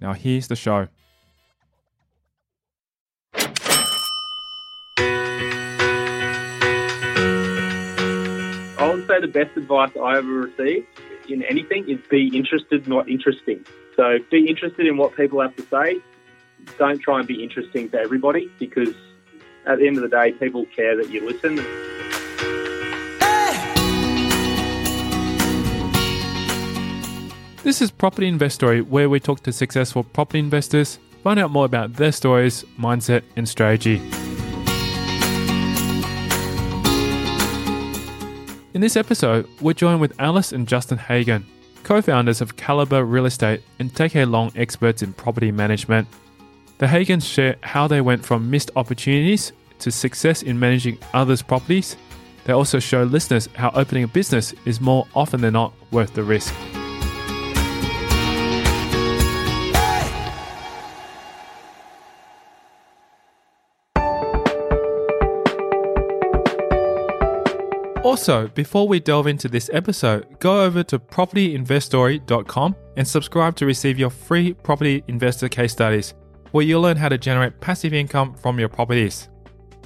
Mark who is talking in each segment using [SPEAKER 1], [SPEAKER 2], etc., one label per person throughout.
[SPEAKER 1] Now here's the show.
[SPEAKER 2] I would say the best advice I ever received in anything is be interested, not interesting. So be interested in what people have to say. Don't try and be interesting to everybody because at the end of the day, people care that you listen.
[SPEAKER 1] This is Property Investory, where we talk to successful property investors, find out more about their stories, mindset, and strategy. In this episode, we're joined with Alice and Justin Hagen, co founders of Caliber Real Estate and Take TK Long experts in property management. The Hagens share how they went from missed opportunities to success in managing others' properties. They also show listeners how opening a business is more often than not worth the risk. Also, before we delve into this episode, go over to propertyinvestory.com and subscribe to receive your free property investor case studies, where you'll learn how to generate passive income from your properties.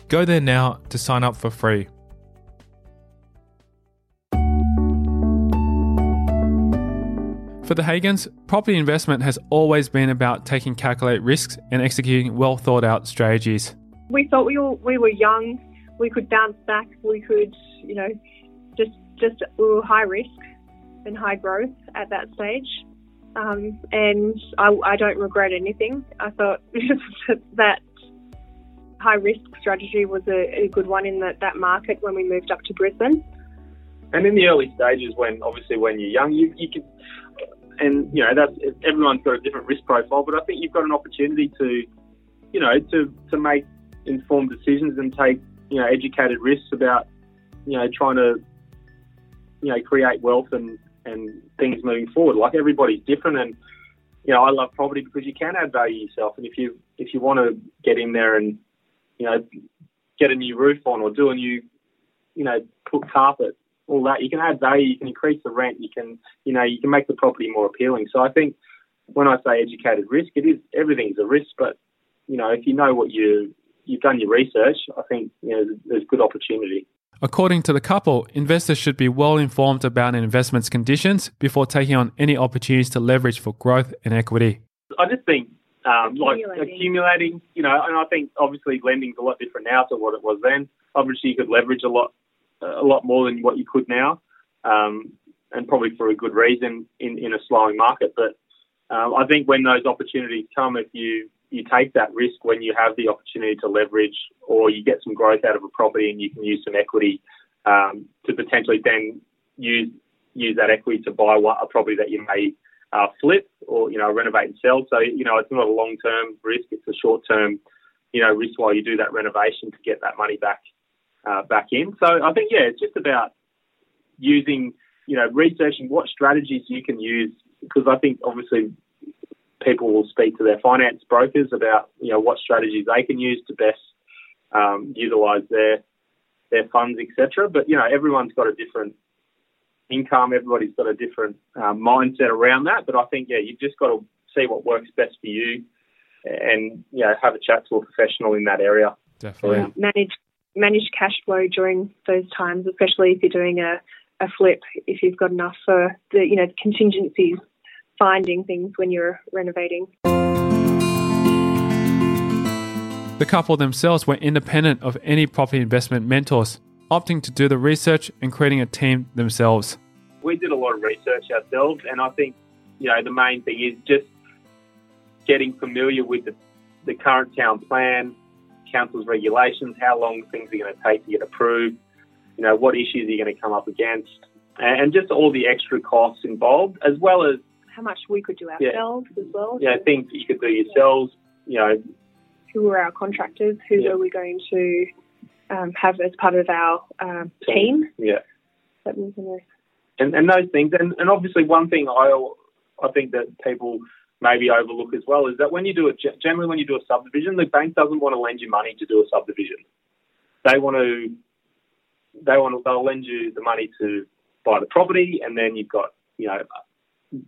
[SPEAKER 1] Go there now to sign up for free. For the Hagens, property investment has always been about taking calculated risks and executing well thought out strategies.
[SPEAKER 3] We thought we were, we were young, we could bounce back, we could, you know, just just we were high risk and high growth at that stage. Um, and I, I don't regret anything. I thought that high risk strategy was a, a good one in that, that market when we moved up to Brisbane.
[SPEAKER 2] And in the early stages, when obviously when you're young, you, you can, and you know that's everyone's got a different risk profile, but I think you've got an opportunity to, you know, to to make informed decisions and take you know educated risks about you know trying to you know create wealth and and things moving forward. Like everybody's different, and you know I love property because you can add value yourself, and if you if you want to get in there and you know get a new roof on or do a new you know put carpet all that. You can add value, you can increase the rent, you can, you know, you can make the property more appealing. So I think when I say educated risk, it is everything's a risk, but you know, if you know what you you've done your research, I think you know there's good opportunity.
[SPEAKER 1] According to the couple, investors should be well informed about an investment's conditions before taking on any opportunities to leverage for growth and equity.
[SPEAKER 2] I just think um, like accumulating, you know, and I think obviously lending's a lot different now to what it was then. Obviously, you could leverage a lot a lot more than what you could now, um, and probably for a good reason in, in a slowing market. But um, I think when those opportunities come, if you you take that risk when you have the opportunity to leverage, or you get some growth out of a property and you can use some equity um, to potentially then use use that equity to buy a property that you may uh, flip or you know renovate and sell. So you know it's not a long term risk; it's a short term you know risk while you do that renovation to get that money back uh, back in. So I think, yeah, it's just about using, you know, researching what strategies you can use because I think obviously people will speak to their finance brokers about, you know, what strategies they can use to best um, utilize their their funds, etc. But you know, everyone's got a different income. Everybody's got a different uh, mindset around that. But I think, yeah, you've just got to see what works best for you, and you know, have a chat to a professional in that area.
[SPEAKER 1] Definitely
[SPEAKER 3] manage manage cash flow during those times, especially if you're doing a, a flip, if you've got enough for the, you know, contingencies, finding things when you're renovating.
[SPEAKER 1] The couple themselves were independent of any property investment mentors, opting to do the research and creating a team themselves.
[SPEAKER 2] We did a lot of research ourselves, and I think, you know, the main thing is just getting familiar with the, the current town plan, council's regulations, how long things are going to take to get approved, you know, what issues are you going to come up against, and just all the extra costs involved, as well as
[SPEAKER 3] how much we could do ourselves yeah. as well.
[SPEAKER 2] Yeah, things that you could do yourselves. You know,
[SPEAKER 3] who are our contractors? Who yeah. are we going to um, have as part of our um, team?
[SPEAKER 2] Yeah. And, and those things, and, and obviously one thing I I think that people maybe overlook as well is that when you do it, generally when you do a subdivision, the bank doesn't want to lend you money to do a subdivision. They want to, they want to, they'll lend you the money to buy the property, and then you've got, you know,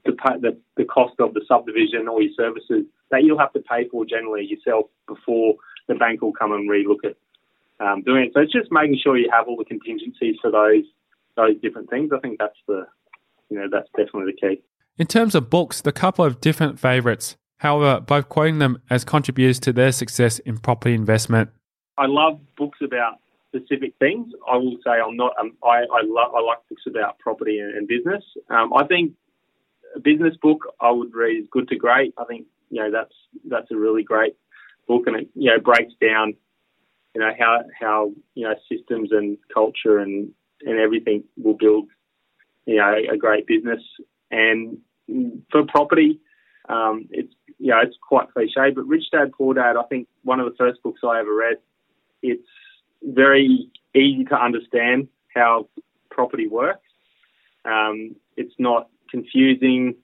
[SPEAKER 2] the, the, the cost of the subdivision or your services that you'll have to pay for generally yourself before the bank will come and relook at um, doing it. So it's just making sure you have all the contingencies for those those different things. I think that's the, you know, that's definitely the key.
[SPEAKER 1] In terms of books, the couple of different favourites. However, both quoting them as contributors to their success in property investment.
[SPEAKER 2] I love books about specific things. I will say I'm not. Um, I I, love, I like books about property and, and business. Um, I think business book I would read is Good to Great. I think you know that's that's a really great book, and it you know breaks down you know how how you know systems and culture and and everything will build you know a great business. And for property, um, it's you know it's quite cliche, but Rich Dad Poor Dad. I think one of the first books I ever read. It's very easy to understand how property works. Um, it's not confusing,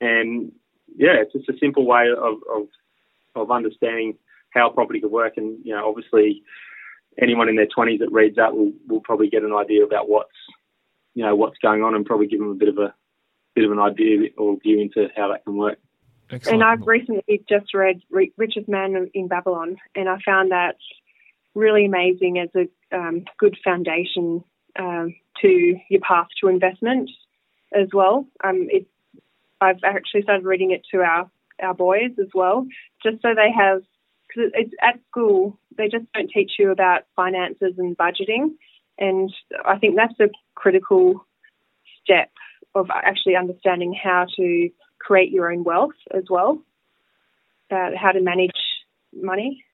[SPEAKER 2] and yeah, it's just a simple way of, of, of understanding how property could work. And you know, obviously, anyone in their twenties that reads that will will probably get an idea about what's you know what's going on, and probably give them a bit of a bit of an idea or view into how that can work.
[SPEAKER 3] Excellent. And I've recently just read Richest Man in Babylon, and I found that really amazing as a um, good foundation um, to your path to investment as well. Um, it, I've actually started reading it to our, our boys as well, just so they have, because it's at school, they just don't teach you about finances and budgeting. And I think that's a critical step of actually understanding how to create your own wealth as well, about how to manage money.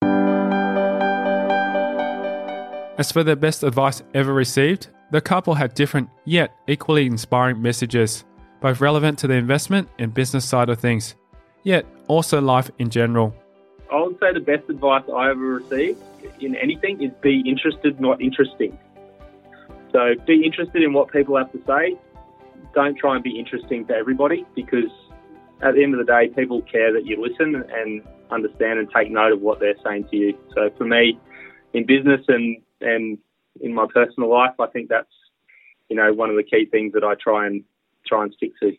[SPEAKER 1] As for the best advice ever received, the couple had different yet equally inspiring messages, both relevant to the investment and business side of things, yet also life in general.
[SPEAKER 2] I would say the best advice I ever received in anything is be interested, not interesting. So be interested in what people have to say. Don't try and be interesting to everybody because at the end of the day, people care that you listen and understand and take note of what they're saying to you. So for me, in business and, and in my personal life, I think that's you know one of the key things that I try and try and stick to.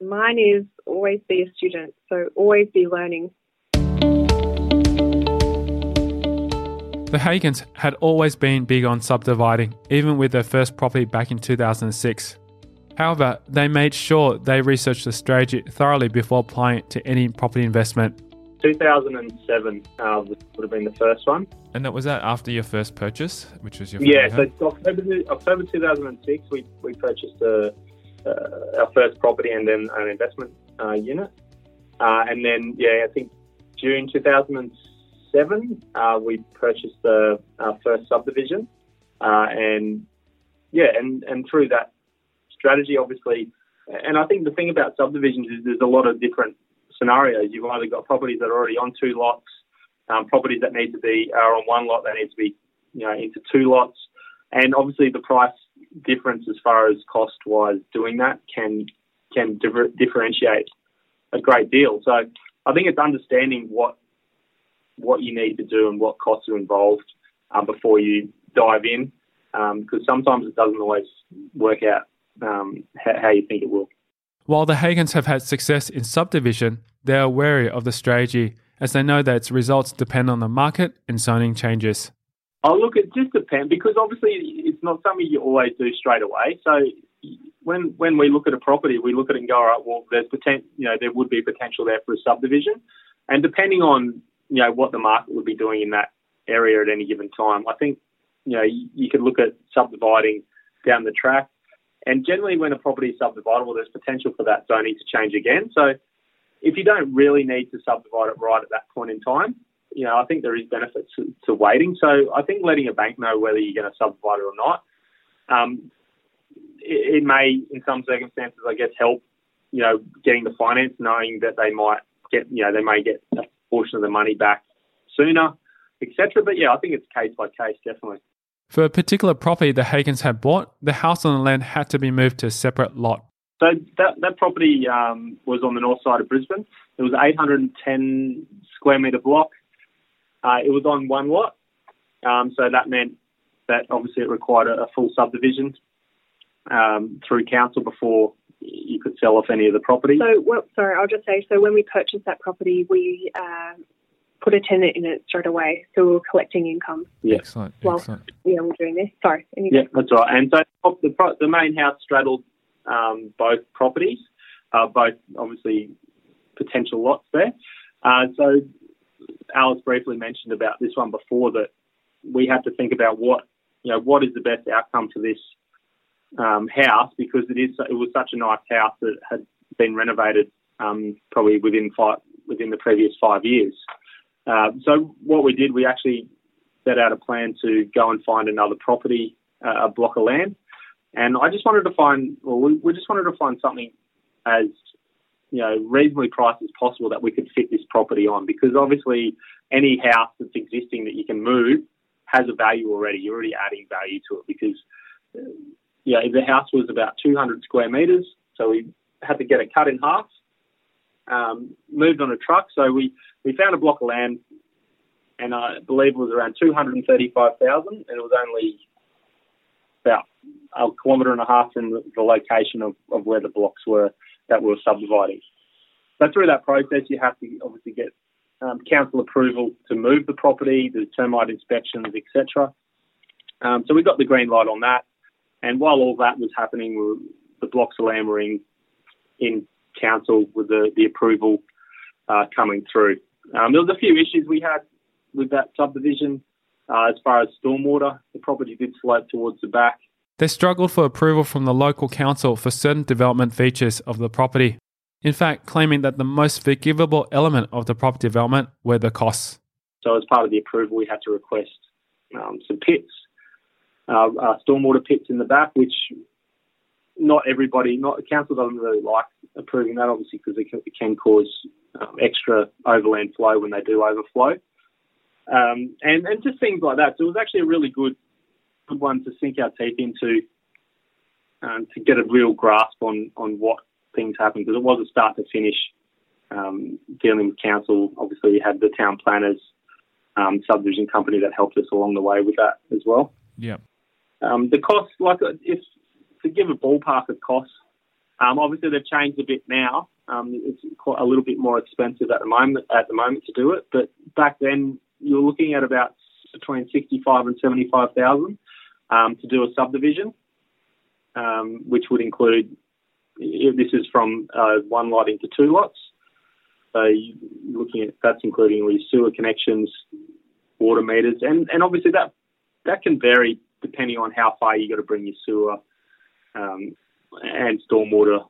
[SPEAKER 3] Mine is always be a student, so always be learning.
[SPEAKER 1] The Hagens had always been big on subdividing, even with their first property back in 2006. However, they made sure they researched the strategy thoroughly before applying it to any property investment.
[SPEAKER 2] 2007 uh, would have been the first one.
[SPEAKER 1] And that was that after your first purchase, which was your
[SPEAKER 2] yeah. So October, October 2006, we we purchased a, uh, our first property and then an investment uh, unit, uh, and then yeah, I think June 2007 uh, we purchased the our first subdivision, uh, and yeah, and and through that strategy, obviously, and I think the thing about subdivisions is there's a lot of different scenarios. You've either got properties that are already on two lots, um, properties that need to be are on one lot that need to be you know into two lots, and obviously the price difference as far as cost wise doing that can can differ, differentiate a great deal. So I think it's understanding what what you need to do and what costs are involved um, before you dive in, because um, sometimes it doesn't always work out um, how you think it will.
[SPEAKER 1] While the Hagens have had success in subdivision, they are wary of the strategy as they know that its results depend on the market and zoning changes.
[SPEAKER 2] Oh, look, it just depends because obviously it's not something you always do straight away. So when when we look at a property, we look at it and go, all right, well, there's potential, you know, there would be potential there for a subdivision, and depending on you know what the market would be doing in that area at any given time, I think you know you, you could look at subdividing down the track and generally, when a property is subdividable, there's potential for that zoning to change again. So, if you don't really need to subdivide it right at that point in time, you know, I think there is benefits to, to waiting. So, I think letting a bank know whether you're going to subdivide it or not, um, it, it, may, in some circumstances, I guess, help you know, getting the finance, knowing that they might get, you know, they may get a portion of the money back sooner, etc. But yeah, I think it's case by case, definitely.
[SPEAKER 1] For a particular property the Hagens had bought, the house on the land had to be moved to a separate lot.
[SPEAKER 2] So that that property um, was on the north side of Brisbane. It was 810 square metre block. Uh, it was on one lot, um, so that meant that obviously it required a, a full subdivision um, through council before you could sell off any of the property.
[SPEAKER 3] So, well, sorry, I'll just say, so when we purchased that property, we uh, put a tenant in it straight away, so we were collecting income.
[SPEAKER 1] Yeah. Excellent.
[SPEAKER 3] While,
[SPEAKER 1] excellent.
[SPEAKER 3] Yeah, we're doing this. Sorry.
[SPEAKER 2] Yeah, that's right. And so the the main house straddled um, both properties, uh, both obviously potential lots there. Uh, so Alice briefly mentioned about this one before that we had to think about what you know what is the best outcome for this um, house because it is it was such a nice house that had been renovated um, probably within five within the previous five years. Uh, so what we did, we actually set out a plan to go and find another property, uh, a block of land, and I just wanted to find, well, we, we just wanted to find something as you know reasonably priced as possible that we could fit this property on because obviously any house that's existing that you can move has a value already. You're already adding value to it because yeah, if the house was about 200 square metres, so we had to get it cut in half. Um, moved on a truck, so we, we found a block of land, and I believe it was around 235,000, and it was only about a kilometre and a half from the, location of, of where the blocks were that we were subdividing. So through that process, you have to obviously get um, council approval to move the property, the termite inspections, etc. Um, so we got the green light on that. And while all that was happening, we were, the blocks of land were in, in council with the, the approval uh, coming through. Um, there was a few issues we had with that subdivision uh, as far as stormwater. The property did slope towards the back.
[SPEAKER 1] They struggled for approval from the local council for certain development features of the property. In fact, claiming that the most forgivable element of the property development were the costs.
[SPEAKER 2] So, as part of the approval, we had to request um, some pits uh, uh, stormwater pits in the back, which not everybody, not the council doesn't really like approving that, obviously, because it can, it can cause um, extra overland flow when they do overflow, um, and and just things like that. So it was actually a really good good one to sink our teeth into um, to get a real grasp on on what things happen because it was a start to finish um, dealing with council. Obviously, we had the town planners um, subdivision company that helped us along the way with that as well.
[SPEAKER 1] Yeah.
[SPEAKER 2] Um, the cost, like if to give a ballpark of costs, um, obviously they've changed a bit now. Um, it's quite a little bit more expensive at the moment at the moment to do it, but back then you were looking at about between sixty-five and seventy-five thousand um, to do a subdivision, um, which would include. This is from uh, one lot into two lots. So you're looking at that's including all your sewer connections, water meters, and, and obviously that that can vary depending on how far you got to bring your sewer um, and stormwater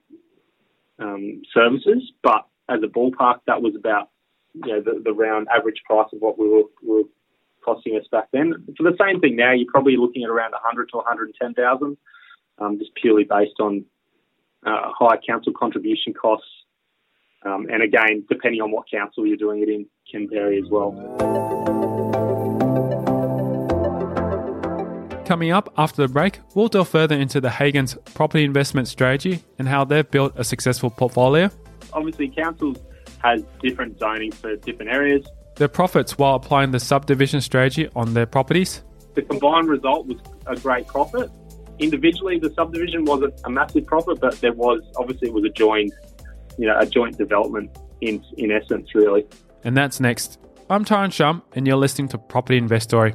[SPEAKER 2] um, services. But as a ballpark, that was about you know the, the round average price of what we were, were costing us back then. For the same thing now, you're probably looking at around 100 to 110,000, um, just purely based on uh, high council contribution costs. Um, and again, depending on what council you're doing it in, can vary as well.
[SPEAKER 1] Coming up after the break, we'll delve further into the Hagen's property investment strategy and how they've built a successful portfolio.
[SPEAKER 2] Obviously, councils has different zoning for different areas.
[SPEAKER 1] Their profits while applying the subdivision strategy on their properties.
[SPEAKER 2] The combined result was a great profit. Individually, the subdivision wasn't a massive profit, but there was obviously it was a joint, you know, a joint development in in essence, really.
[SPEAKER 1] And that's next. I'm Tyron Shum, and you're listening to Property Investory.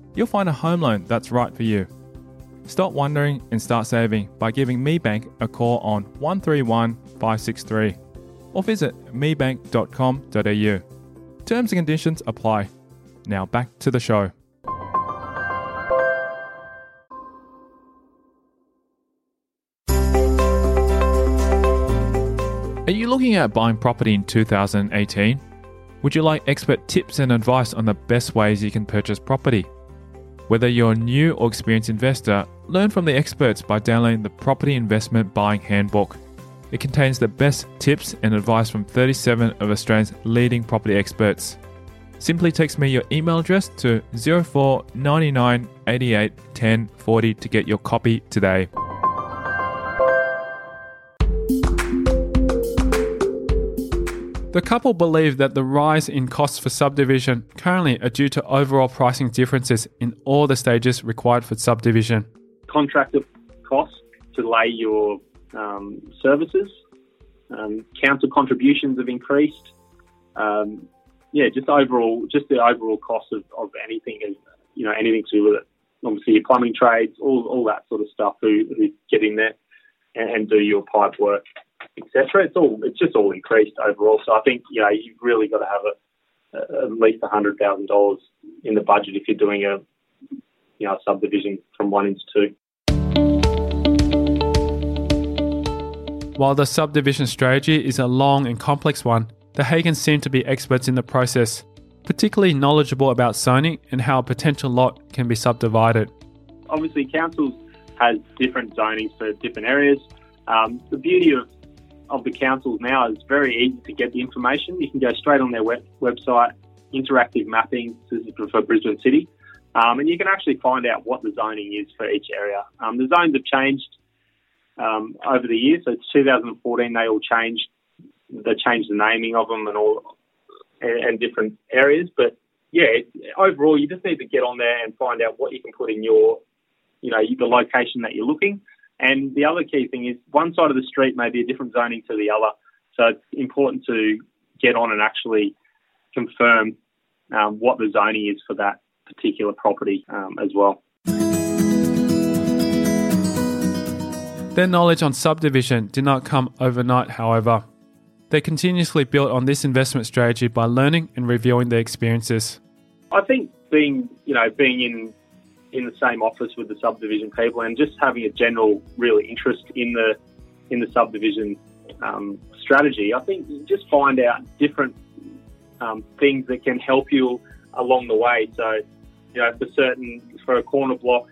[SPEAKER 1] you'll find a home loan that's right for you. Stop wondering and start saving by giving MeBank a call on 131 563 or visit mebank.com.au. Terms and conditions apply. Now back to the show. Are you looking at buying property in 2018? Would you like expert tips and advice on the best ways you can purchase property? Whether you're a new or experienced investor, learn from the experts by downloading the Property Investment Buying Handbook. It contains the best tips and advice from 37 of Australia's leading property experts. Simply text me your email address to 0499 88 10 40 to get your copy today. The couple believe that the rise in costs for subdivision currently are due to overall pricing differences in all the stages required for subdivision.
[SPEAKER 2] Contractor costs to lay your um, services, um, council contributions have increased. Um, yeah, just overall, just the overall cost of, of anything, you know, anything to do with it. Obviously, your plumbing trades, all, all that sort of stuff who, who get in there and, and do your pipe work etc. It's all it's just all increased overall. So I think you know you've really got to have a, a, at least hundred thousand dollars in the budget if you're doing a you know a subdivision from one into two.
[SPEAKER 1] While the subdivision strategy is a long and complex one, the Hagens seem to be experts in the process, particularly knowledgeable about zoning and how a potential lot can be subdivided.
[SPEAKER 2] Obviously, councils has different zonings for different areas. Um, the beauty of of the councils now is very easy to get the information. You can go straight on their web- website, interactive mapping for Brisbane City, um, and you can actually find out what the zoning is for each area. Um, the zones have changed um, over the years. So it's 2014, they all changed. They changed the naming of them and all, and, and different areas. But yeah, overall, you just need to get on there and find out what you can put in your, you know, the location that you're looking. And the other key thing is one side of the street may be a different zoning to the other. So it's important to get on and actually confirm um, what the zoning is for that particular property um, as well.
[SPEAKER 1] Their knowledge on subdivision did not come overnight, however. They continuously built on this investment strategy by learning and reviewing their experiences.
[SPEAKER 2] I think being, you know, being in in the same office with the subdivision people and just having a general really interest in the in the subdivision um, strategy. I think just find out different um, things that can help you along the way. So, you know, for certain for a corner block,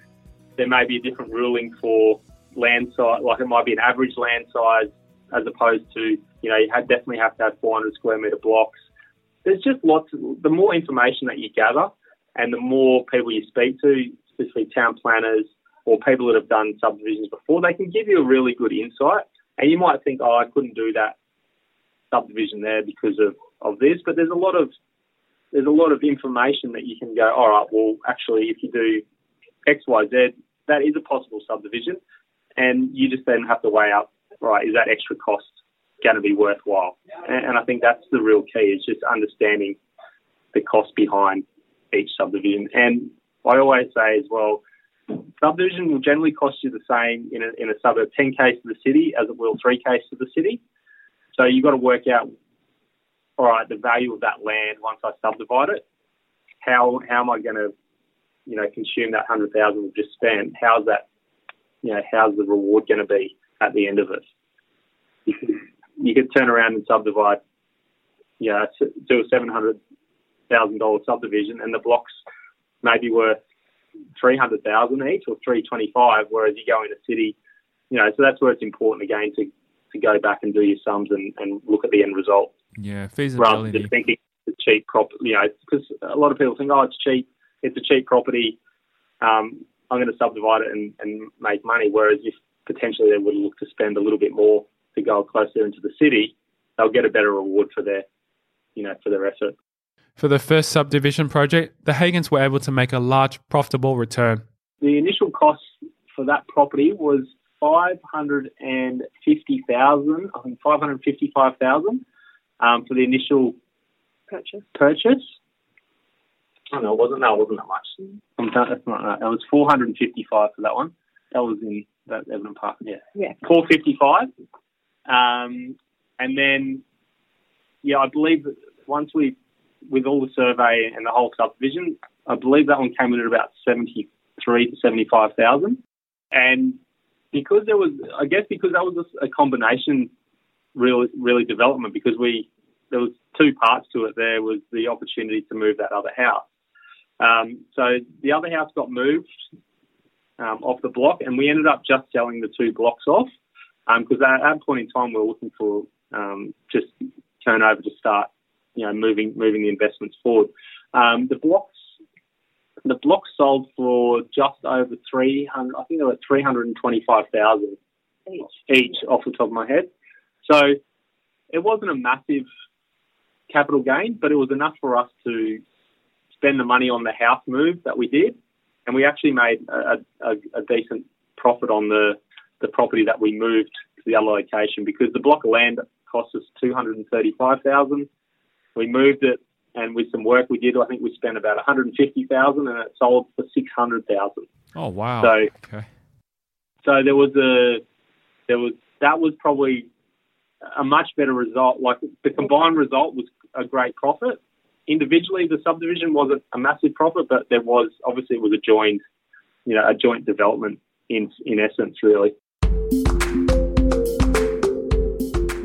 [SPEAKER 2] there may be a different ruling for land size. Like it might be an average land size as opposed to you know you definitely have to have 400 square meter blocks. There's just lots. Of, the more information that you gather, and the more people you speak to, especially town planners or people that have done subdivisions before, they can give you a really good insight. And you might think, oh, I couldn't do that subdivision there because of, of this, but there's a lot of there's a lot of information that you can go, all right, well, actually, if you do X, Y, Z, that is a possible subdivision, and you just then have to weigh up, right, is that extra cost going to be worthwhile? And, and I think that's the real key is just understanding the cost behind each subdivision. And I always say as well, subdivision will generally cost you the same in a, in a suburb 10k to the city as it will 3k to the city. So you've got to work out, all right, the value of that land once I subdivide it. How how am I going to, you know, consume that hundred thousand we've just spent? How's that, you know, how's the reward going to be at the end of it? You could, you could turn around and subdivide, you know, do a seven hundred thousand dollar subdivision, and the blocks maybe worth three hundred thousand each or three twenty five, whereas you go in a city, you know, so that's where it's important again to to go back and do your sums and, and look at the end result.
[SPEAKER 1] Yeah, feasibility.
[SPEAKER 2] Rather than just thinking it's a cheap property, you know, because a lot of people think, oh, it's cheap, it's a cheap property. Um, I'm going to subdivide it and, and make money. Whereas if potentially they would look to spend a little bit more to go closer into the city, they'll get a better reward for their, you know, for their effort.
[SPEAKER 1] For the first subdivision project, the Hagens were able to make a large profitable return.
[SPEAKER 2] The initial cost for that property was five hundred and fifty thousand. I think five hundred fifty-five thousand um, for the initial
[SPEAKER 3] purchase.
[SPEAKER 2] Purchase, Oh no, it wasn't. No, it wasn't that much. that's not that. It was 455 for that one. That was in that Everton Park. Yeah.
[SPEAKER 3] Yeah.
[SPEAKER 2] 455. Um, and then, yeah, I believe that once we, with all the survey and the whole subdivision, I believe that one came in at about 73 to 75,000. And because there was, I guess because that was a, a combination really, really development because we, there was two parts to it. There was the opportunity to move that other house. Um, so the other house got moved um, off the block, and we ended up just selling the two blocks off because um, at that point in time we were looking for um, just turnover to start, you know, moving moving the investments forward. Um, the blocks the blocks sold for just over three hundred. I think they were three hundred and twenty five thousand each. each off the top of my head. So it wasn't a massive capital gain, but it was enough for us to spend the money on the house move that we did, and we actually made a, a, a decent profit on the the property that we moved to the other location because the block of land cost us two hundred and thirty five thousand. We moved it, and with some work we did, I think we spent about one hundred and fifty thousand, and it sold for six hundred thousand.
[SPEAKER 1] Oh wow!
[SPEAKER 2] So,
[SPEAKER 1] okay.
[SPEAKER 2] so there was a there was that was probably a much better result. Like the combined result was a great profit. Individually, the subdivision wasn't a massive profit, but there was obviously it was a joint, you know, a joint development in in essence, really.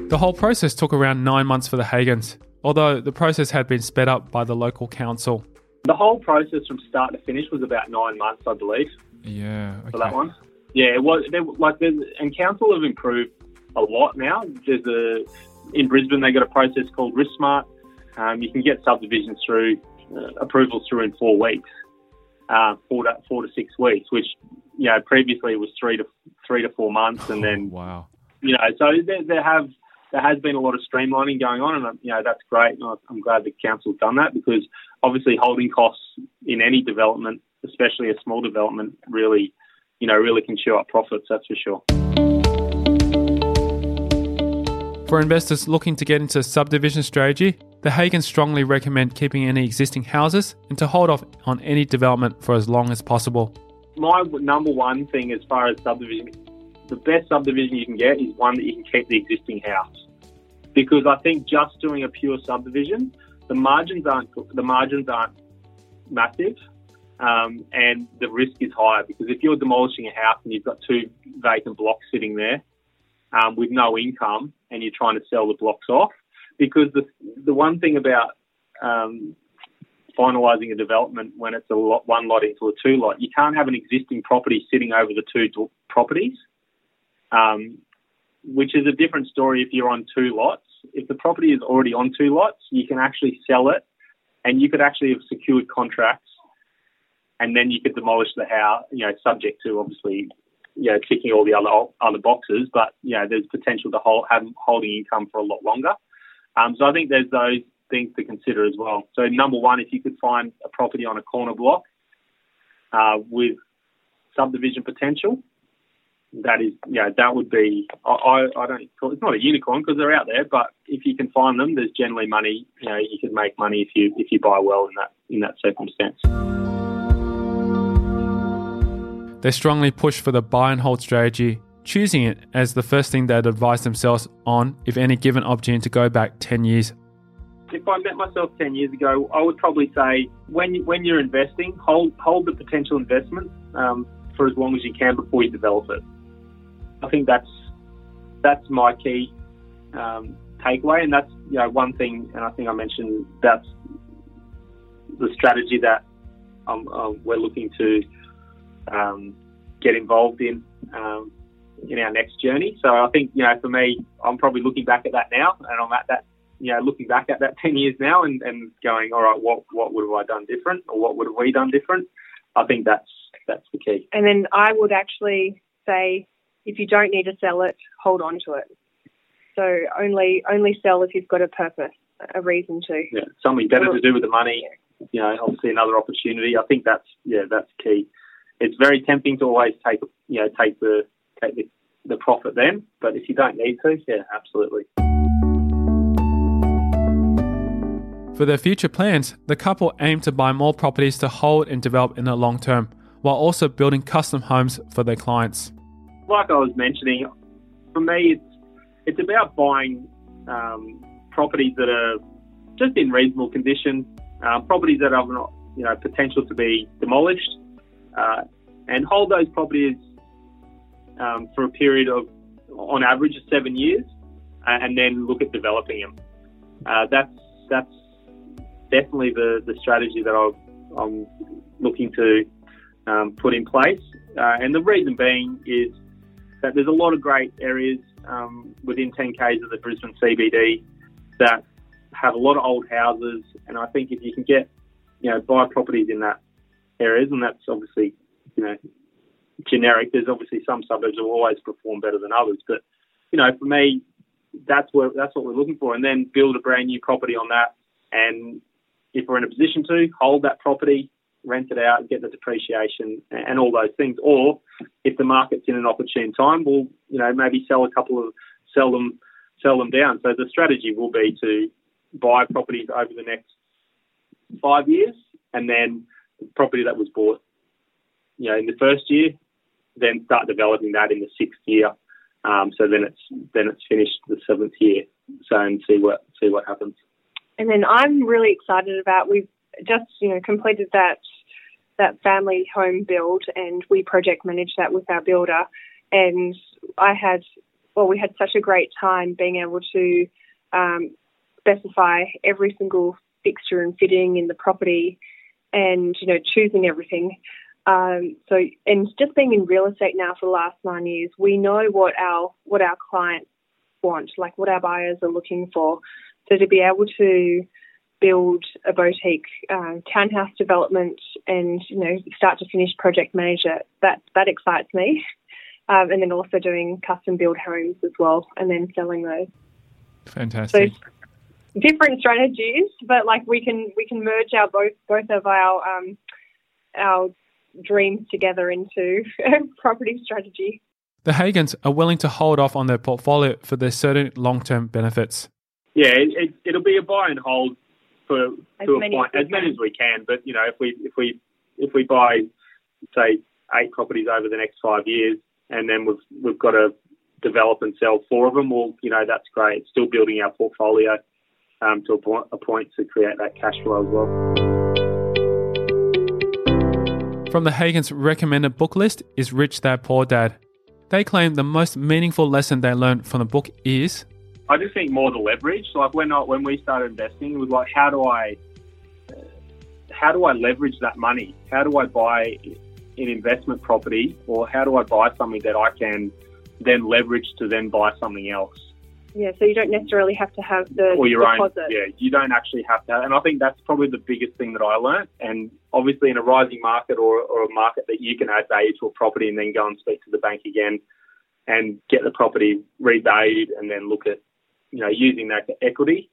[SPEAKER 1] The whole process took around nine months for the Hagens, although the process had been sped up by the local council.
[SPEAKER 2] The whole process from start to finish was about nine months, I believe.
[SPEAKER 1] Yeah, okay.
[SPEAKER 2] for that one. Yeah, it was. There, like, and council have improved a lot now. There's a in Brisbane they got a process called Risk Smart. Um, you can get subdivisions through uh, approvals through in four weeks, uh, four to four to six weeks, which you know previously was three to three to four months, and then
[SPEAKER 1] Oh, wow.
[SPEAKER 2] you know so there, there have there has been a lot of streamlining going on, and you know that's great. And I'm glad the council's done that because obviously holding costs in any development, especially a small development, really you know really can chew up profits. That's for sure.
[SPEAKER 1] For investors looking to get into subdivision strategy, the Hagens strongly recommend keeping any existing houses and to hold off on any development for as long as possible.
[SPEAKER 2] My number one thing as far as subdivision, the best subdivision you can get is one that you can keep the existing house, because I think just doing a pure subdivision, the margins aren't the margins aren't massive, um, and the risk is higher because if you're demolishing a house and you've got two vacant blocks sitting there um, with no income and you're trying to sell the blocks off, because the the one thing about um, finalising a development when it's a lot, one lot into a two lot, you can't have an existing property sitting over the two properties, um, which is a different story if you're on two lots. If the property is already on two lots, you can actually sell it, and you could actually have secured contracts, and then you could demolish the house, you know, subject to obviously, you know, ticking all the other other boxes. But you know, there's potential to hold, have holding income for a lot longer. Um, so I think there's those things to consider as well. So number one, if you could find a property on a corner block uh, with subdivision potential, that is, yeah, that would be. I, I, don't. It's not a unicorn because they're out there, but if you can find them, there's generally money. You know, you can make money if you if you buy well in that in that circumstance.
[SPEAKER 1] They strongly push for the buy and hold strategy, choosing it as the first thing they'd advise themselves on if any given opportunity to go back 10 years.
[SPEAKER 2] If I met myself ten years ago, I would probably say when when you're investing, hold hold the potential investment um, for as long as you can before you develop it. I think that's that's my key um, takeaway, and that's you know one thing, and I think I mentioned that's the strategy that um, uh, we're looking to um, get involved in um, in our next journey. So I think you know for me, I'm probably looking back at that now, and I'm at that you know looking back at that ten years now, and, and going, all right, what what would have I done different, or what would have we done different? I think that's that's the key.
[SPEAKER 3] And then I would actually say, if you don't need to sell it, hold on to it. So only only sell if you've got a purpose, a reason to.
[SPEAKER 2] Yeah, something better to do with the money. You know, obviously another opportunity. I think that's yeah, that's key. It's very tempting to always take you know take the take the, the profit then, but if you don't need to, yeah, absolutely.
[SPEAKER 1] For their future plans, the couple aim to buy more properties to hold and develop in the long term, while also building custom homes for their clients.
[SPEAKER 2] Like I was mentioning, for me, it's it's about buying um, properties that are just in reasonable condition, uh, properties that have not, you know potential to be demolished, uh, and hold those properties um, for a period of, on average, seven years, and then look at developing them. Uh, that's that's definitely the, the strategy that i am looking to um, put in place. Uh, and the reason being is that there's a lot of great areas um, within 10 k's of the Brisbane CBD that have a lot of old houses. And I think if you can get, you know, buy properties in that areas, and that's obviously, you know, generic. There's obviously some suburbs that will always perform better than others, but you know, for me, that's where that's what we're looking for, and then build a brand new property on that, and if we're in a position to hold that property, rent it out, get the depreciation and all those things. Or if the market's in an opportune time, we'll you know maybe sell a couple of sell them sell them down. So the strategy will be to buy properties over the next five years, and then the property that was bought, you know, in the first year, then start developing that in the sixth year. Um, so then it's then it's finished the seventh year. So and see what see what happens.
[SPEAKER 3] And then I'm really excited about we've just you know completed that that family home build and we project managed that with our builder. And I had well we had such a great time being able to um, specify every single fixture and fitting in the property and you know choosing everything. Um, so and just being in real estate now for the last nine years we know what our what our clients want like what our buyers are looking for. So to be able to build a boutique um, townhouse development and you know start to finish project manager that that excites me. Um, and then also doing custom build homes as well, and then selling those.
[SPEAKER 1] Fantastic.
[SPEAKER 3] So different strategies, but like we can we can merge our both both of our um, our dreams together into a property strategy.
[SPEAKER 1] The Hagens are willing to hold off on their portfolio for their certain long term benefits.
[SPEAKER 2] Yeah, it, will it, be a buy and hold for as to a point, as, as many as we can. But you know, if we if we if we buy say eight properties over the next five years, and then we've we've got to develop and sell four of them, well, you know, that's great. It's still building our portfolio um, to a point, a point to create that cash flow as well.
[SPEAKER 1] From the Hagen's recommended book list is Rich Dad Poor Dad. They claim the most meaningful lesson they learned from the book is
[SPEAKER 2] I just think more the leverage. Like when I, when we started investing, it was like, how do I uh, how do I leverage that money? How do I buy an investment property, or how do I buy something that I can then leverage to then buy something else?
[SPEAKER 3] Yeah, so you don't necessarily have to have the
[SPEAKER 2] or your
[SPEAKER 3] deposit.
[SPEAKER 2] own. Yeah, you don't actually have to. And I think that's probably the biggest thing that I learned. And obviously, in a rising market or, or a market that you can add value to a property and then go and speak to the bank again and get the property revalued and then look at you know, using that equity.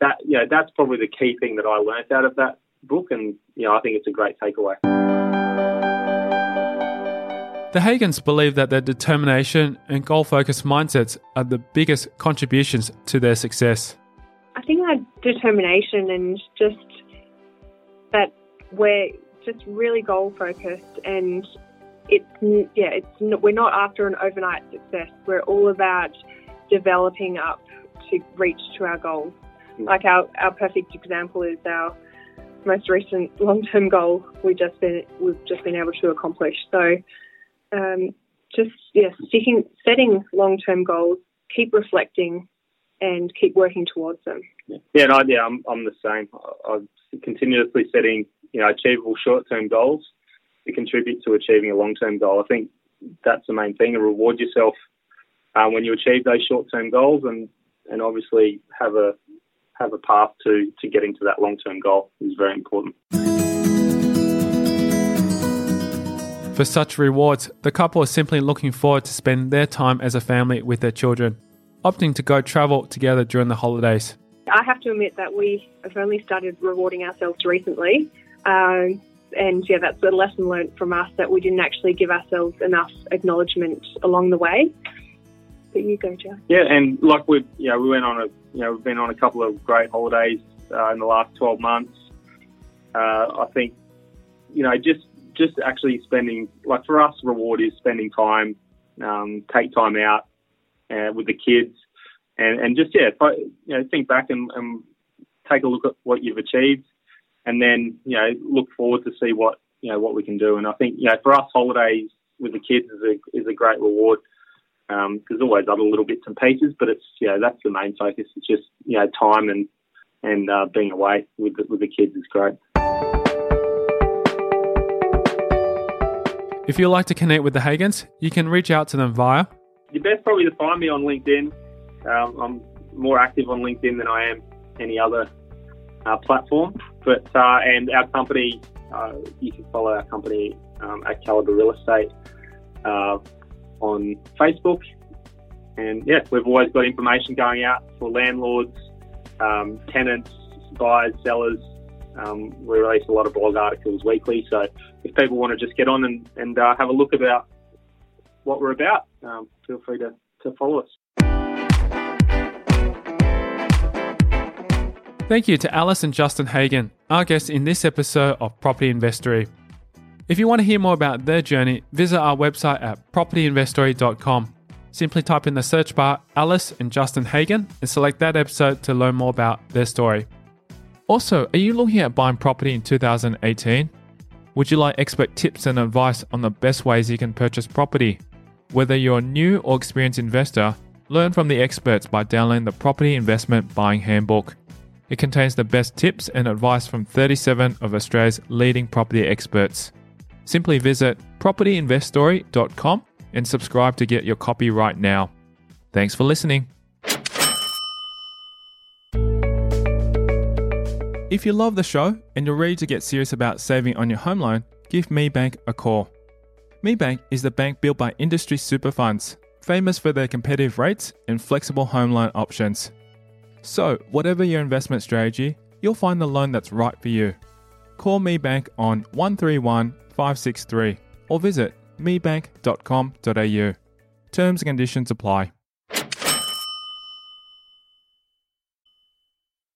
[SPEAKER 2] That you know, that's probably the key thing that I learned out of that book, and you know, I think it's a great takeaway.
[SPEAKER 1] The Hagens believe that their determination and goal focused mindsets are the biggest contributions to their success.
[SPEAKER 3] I think that determination and just that we're just really goal focused and it's yeah it's we're not after an overnight success we're all about developing up to reach to our goals. Mm. Like our, our perfect example is our most recent long-term goal we just been we've just been able to accomplish. So um, just yeah, sticking setting long-term goals, keep reflecting, and keep working towards them.
[SPEAKER 2] Yeah, no, yeah, I'm I'm the same. I'm continuously setting you know achievable short-term goals to contribute to achieving a long-term goal. I think that's the main thing. And reward yourself um, when you achieve those short-term goals, and and obviously have a have a path to to getting to that long term goal is very important.
[SPEAKER 1] For such rewards, the couple are simply looking forward to spend their time as a family with their children, opting to go travel together during the holidays.
[SPEAKER 3] I have to admit that we have only started rewarding ourselves recently. Um, and yeah, that's a lesson learned from us that we didn't actually give ourselves enough acknowledgement along the way. But you go, Joe.
[SPEAKER 2] Yeah, and like we, you know, we went on a, you know, we've been on a couple of great holidays uh, in the last 12 months. Uh, I think, you know, just just actually spending, like for us, reward is spending time, um, take time out uh, with the kids, and, and just yeah, you know, think back and, and take a look at what you've achieved, and then you know look forward to see what you know what we can do. And I think you know for us, holidays with the kids is a is a great reward. Um, there's always other little bits and pieces, but it's you know that's the main focus. It's just you know time and and uh, being away with the, with the kids is great.
[SPEAKER 4] If you'd like to connect with the Hagens, you can reach out to them via.
[SPEAKER 2] Your best probably to find me on LinkedIn. Um, I'm more active on LinkedIn than I am any other uh, platform. But uh, and our company, uh, you can follow our company um, at Calibre Real Estate uh, on Facebook. And yeah, we've always got information going out for landlords, um, tenants, buyers, sellers. Um, we release a lot of blog articles weekly, so if people want to just get on and, and uh, have a look about what we're about, um, feel free to, to follow us.
[SPEAKER 4] Thank you to Alice and Justin Hagen, our guests in this episode of Property Investory. If you want to hear more about their journey, visit our website at propertyinvestory.com. Simply type in the search bar Alice and Justin Hagen and select that episode to learn more about their story. Also, are you looking at buying property in 2018? Would you like expert tips and advice on the best ways you can purchase property? Whether you're a new or experienced investor, learn from the experts by downloading the Property Investment Buying Handbook. It contains the best tips and advice from 37 of Australia's leading property experts. Simply visit propertyinvestory.com and subscribe to get your copy right now. Thanks for listening. If you love the show and you're ready to get serious about saving on your home loan, give MeBank a call. MeBank is the bank built by industry super funds, famous for their competitive rates and flexible home loan options. So, whatever your investment strategy, you'll find the loan that's right for you. Call MeBank on 131 563 or visit mebank.com.au. Terms and conditions apply.